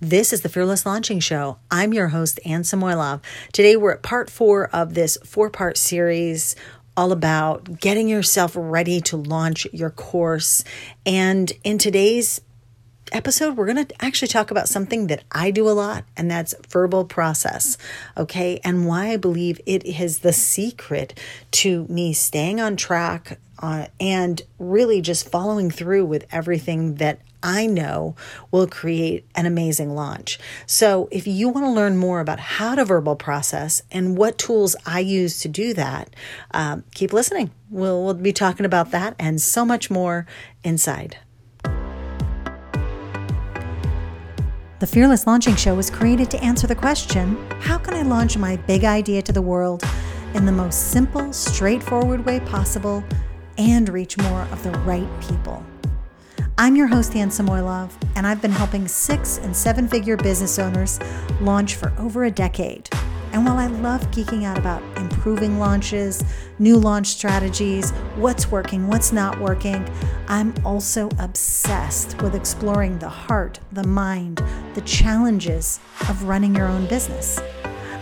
This is the Fearless Launching Show. I'm your host, Anne Samoilov. Today we're at part four of this four part series all about getting yourself ready to launch your course. And in today's episode, we're going to actually talk about something that I do a lot, and that's verbal process. Okay. And why I believe it is the secret to me staying on track uh, and really just following through with everything that I know will create an amazing launch. So, if you want to learn more about how to verbal process and what tools I use to do that, um, keep listening. We'll, we'll be talking about that and so much more inside. The Fearless Launching Show was created to answer the question How can I launch my big idea to the world in the most simple, straightforward way possible and reach more of the right people? I'm your host, Anne Samoilov, and I've been helping six and seven figure business owners launch for over a decade. And while I love geeking out about improving launches, new launch strategies, what's working, what's not working, I'm also obsessed with exploring the heart, the mind, the challenges of running your own business.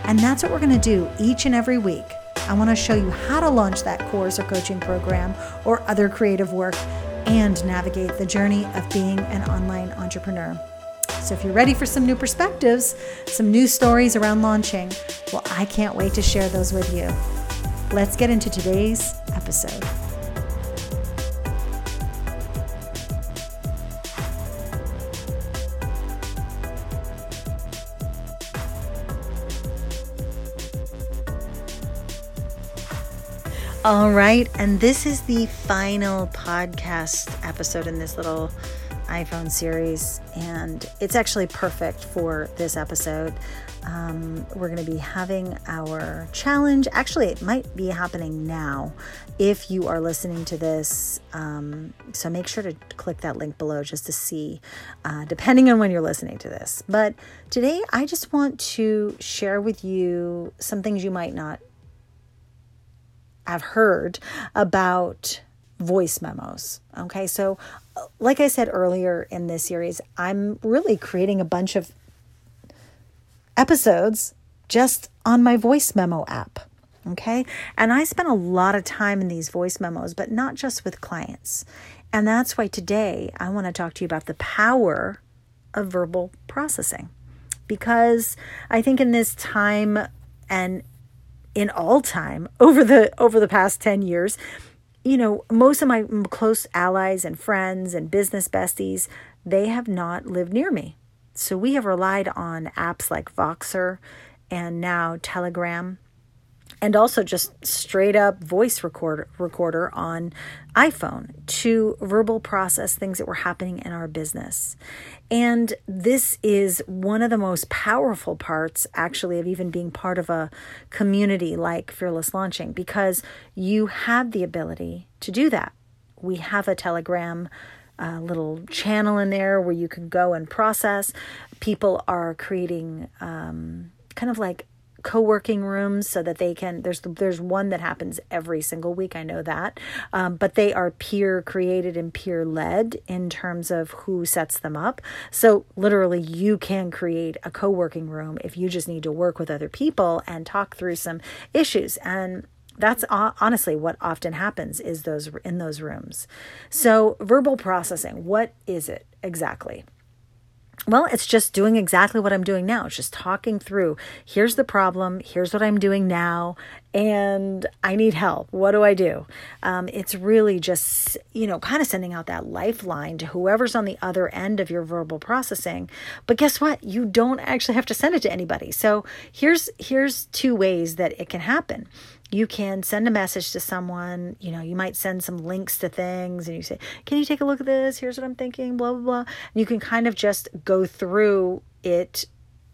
And that's what we're going to do each and every week. I want to show you how to launch that course or coaching program or other creative work and navigate the journey of being an online entrepreneur. So, if you're ready for some new perspectives, some new stories around launching, well, I can't wait to share those with you. Let's get into today's episode. All right, and this is the final podcast episode in this little iPhone series, and it's actually perfect for this episode. Um, we're going to be having our challenge. Actually, it might be happening now if you are listening to this. Um, so make sure to click that link below just to see, uh, depending on when you're listening to this. But today, I just want to share with you some things you might not have heard about voice memos. Okay, so like I said earlier in this series, I'm really creating a bunch of episodes just on my voice memo app. Okay, and I spend a lot of time in these voice memos, but not just with clients. And that's why today I want to talk to you about the power of verbal processing. Because I think in this time and in all time over the over the past 10 years. You know most of my close allies and friends and business besties they have not lived near me. So we have relied on apps like voxer and now telegram and also just straight up voice recorder recorder on iPhone to verbal process things that were happening in our business. And this is one of the most powerful parts actually of even being part of a community like Fearless Launching because you have the ability to do that. We have a Telegram uh, little channel in there where you can go and process. People are creating um, kind of like co-working rooms so that they can there's there's one that happens every single week i know that. Um, but they are peer created and peer led in terms of who sets them up. So literally you can create a co-working room if you just need to work with other people and talk through some issues. And that's honestly what often happens is those in those rooms. So verbal processing what is it exactly well, it's just doing exactly what I'm doing now. It's just talking through here's the problem, here's what I'm doing now, and I need help. What do I do? Um, it's really just, you know, kind of sending out that lifeline to whoever's on the other end of your verbal processing. But guess what? You don't actually have to send it to anybody. So here's here's two ways that it can happen you can send a message to someone you know you might send some links to things and you say can you take a look at this? Here's what i'm thinking blah blah blah. And you can kind of just go through it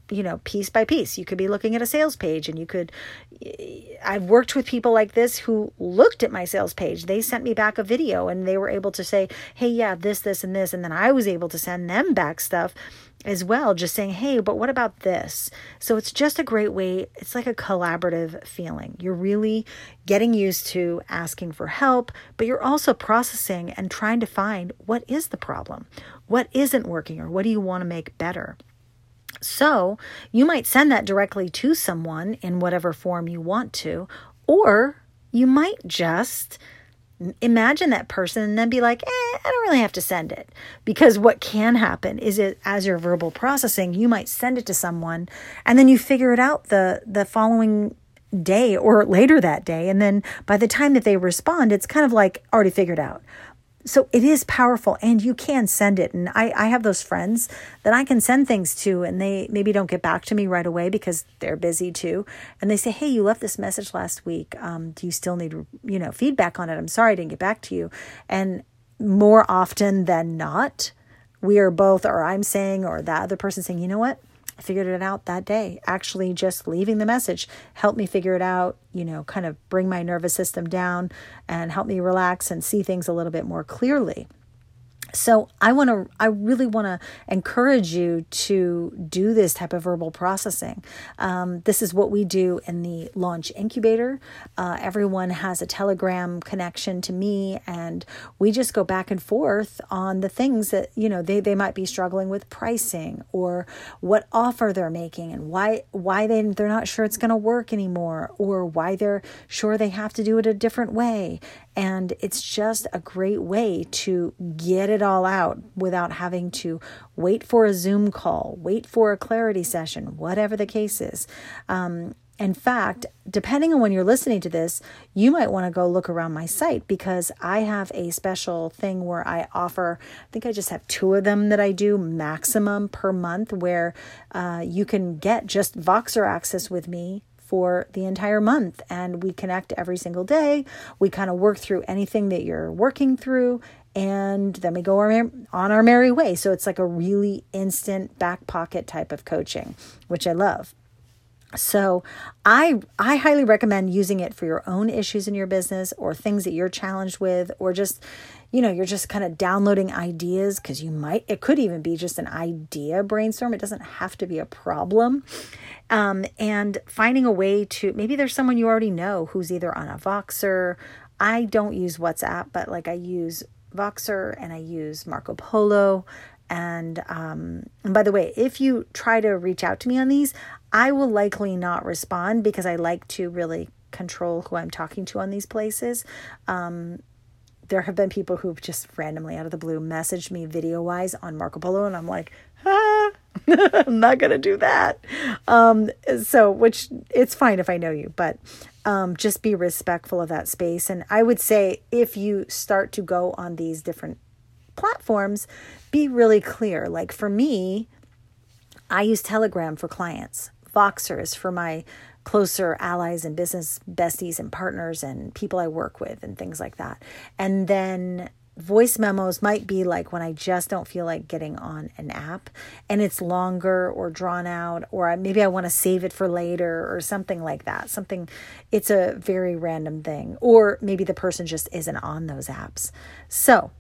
you know piece by piece you could be looking at a sales page and you could i've worked with people like this who looked at my sales page they sent me back a video and they were able to say hey yeah this this and this and then i was able to send them back stuff as well, just saying, hey, but what about this? So it's just a great way. It's like a collaborative feeling. You're really getting used to asking for help, but you're also processing and trying to find what is the problem? What isn't working or what do you want to make better? So you might send that directly to someone in whatever form you want to, or you might just imagine that person and then be like, eh, I don't really have to send it. Because what can happen is it as you're verbal processing, you might send it to someone and then you figure it out the the following day or later that day. And then by the time that they respond, it's kind of like already figured out so it is powerful and you can send it and I, I have those friends that i can send things to and they maybe don't get back to me right away because they're busy too and they say hey you left this message last week um, do you still need you know feedback on it? I'm sorry i didn't get back to you. And more often than not we are both or i'm saying or that other person saying you know what I figured it out that day. Actually, just leaving the message helped me figure it out, you know, kind of bring my nervous system down and help me relax and see things a little bit more clearly. So I want to, I really want to encourage you to do this type of verbal processing. Um, this is what we do in the launch incubator. Uh, everyone has a Telegram connection to me, and we just go back and forth on the things that you know they they might be struggling with pricing or what offer they're making and why why they they're not sure it's going to work anymore or why they're sure they have to do it a different way and it's just a great way to get it all out without having to wait for a Zoom call, wait for a clarity session, whatever the case is. Um, in fact, depending on when you're listening to this, you might want to go look around my site because I have a special thing where I offer, I think I just have two of them that I do maximum per month, where uh, you can get just Voxer access with me for the entire month. And we connect every single day. We kind of work through anything that you're working through. And then we go on our merry way. So it's like a really instant back pocket type of coaching, which I love. So I I highly recommend using it for your own issues in your business or things that you're challenged with or just you know, you're just kind of downloading ideas cuz you might it could even be just an idea brainstorm. It doesn't have to be a problem um, and finding a way to maybe there's someone you already know who's either on a Voxer. I don't use WhatsApp, but like I use Voxer and I use Marco Polo. And, um, and by the way, if you try to reach out to me on these, I will likely not respond because I like to really control who I'm talking to on these places. Um, there have been people who've just randomly out of the blue messaged me video wise on Marco Polo, and I'm like, ah, I'm not to do that. Um, so, which it's fine if I know you, but um, just be respectful of that space. And I would say if you start to go on these different platforms, be really clear. Like for me, I use Telegram for clients, Voxer is for my closer allies and business besties and partners and people I work with and things like that. And then voice memos might be like when I just don't feel like getting on an app and it's longer or drawn out, or maybe I want to save it for later or something like that. Something, it's a very random thing. Or maybe the person just isn't on those apps. So,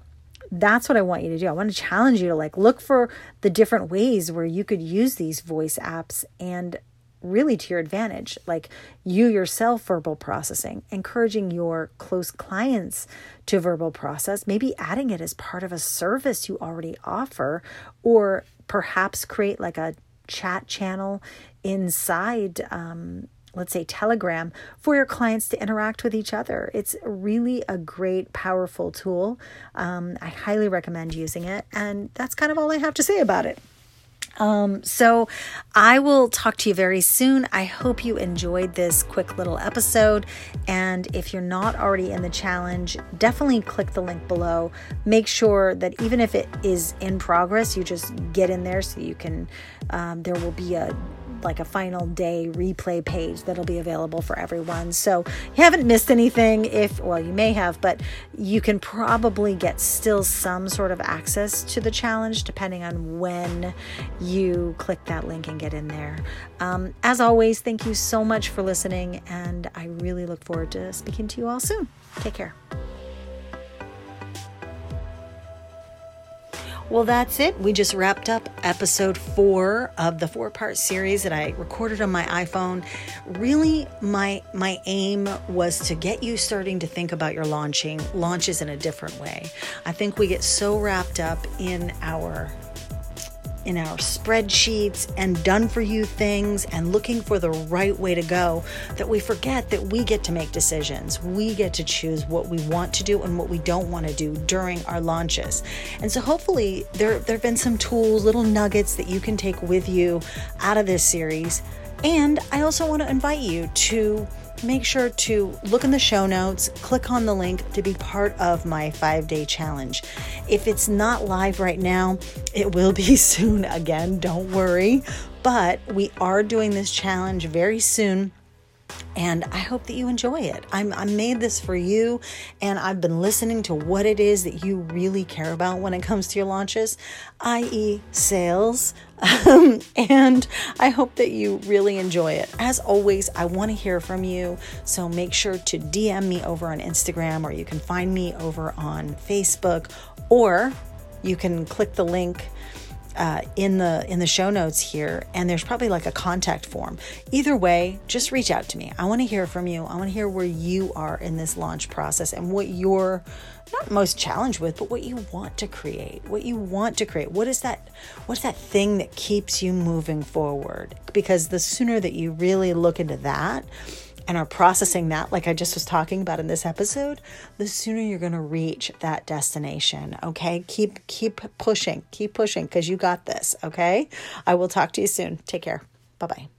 that's what I want you to do. I want to challenge you to like look for the different ways where you could use these voice apps and really to your advantage, like you yourself verbal processing, encouraging your close clients to verbal process, maybe adding it as part of a service you already offer, or perhaps create like a chat channel inside. Um, let's say Telegram, for your clients to interact with each other. It's really a great, powerful tool. Um, I highly recommend using it. And that's kind of all I have to say about it. Um, so I will talk to you very soon. I hope you enjoyed this quick little episode. And if you're not already in the challenge, definitely click the link below. Make sure that even if it is in progress, you just get in there so you can, um, there will be a like a final day replay page that'll be available for everyone. So you haven't missed anything if, well, you may have, but you can probably get still some sort of access to the challenge depending on when you click that link and get in there. Um, as always, thank you so much for listening, and I really look forward to speaking to you all soon. Take care. Well, that's it. We just wrapped up episode four of the four part series that I recorded on my iPhone. Really, my my aim was to get you starting to think about your launching launches in a different way. I think we get so wrapped up in our in our spreadsheets and done for you things and looking for the right way to go that we forget that we get to make decisions. We get to choose what we want to do and what we don't want to do during our launches. And so hopefully there there've been some tools, little nuggets that you can take with you out of this series. And I also want to invite you to make sure to look in the show notes, click on the link to be part of my five day challenge. If it's not live right now, it will be soon again, don't worry. But we are doing this challenge very soon and I hope that you enjoy it. I'm, I made this for you, and I've been listening to what it is that you really care about when it comes to your launches, i.e., sales. Um, and I hope that you really enjoy it. As always, I want to hear from you, so make sure to DM me over on Instagram, or you can find me over on Facebook, or you can click the link uh, in the in the show notes here and there's probably like a contact form. Either way just reach out to me. I want to hear from you. I want to hear where you are in this launch process and what you're not most challenged with but what you want to create what you want to create. What is that what's that thing that keeps you moving forward? Because the sooner that you really look into that and are processing that, like I just was talking about in this episode, the sooner you're going to reach that destination. Okay. Keep, keep pushing, keep pushing because you got this. Okay. I will talk to you soon. Take care. Bye bye.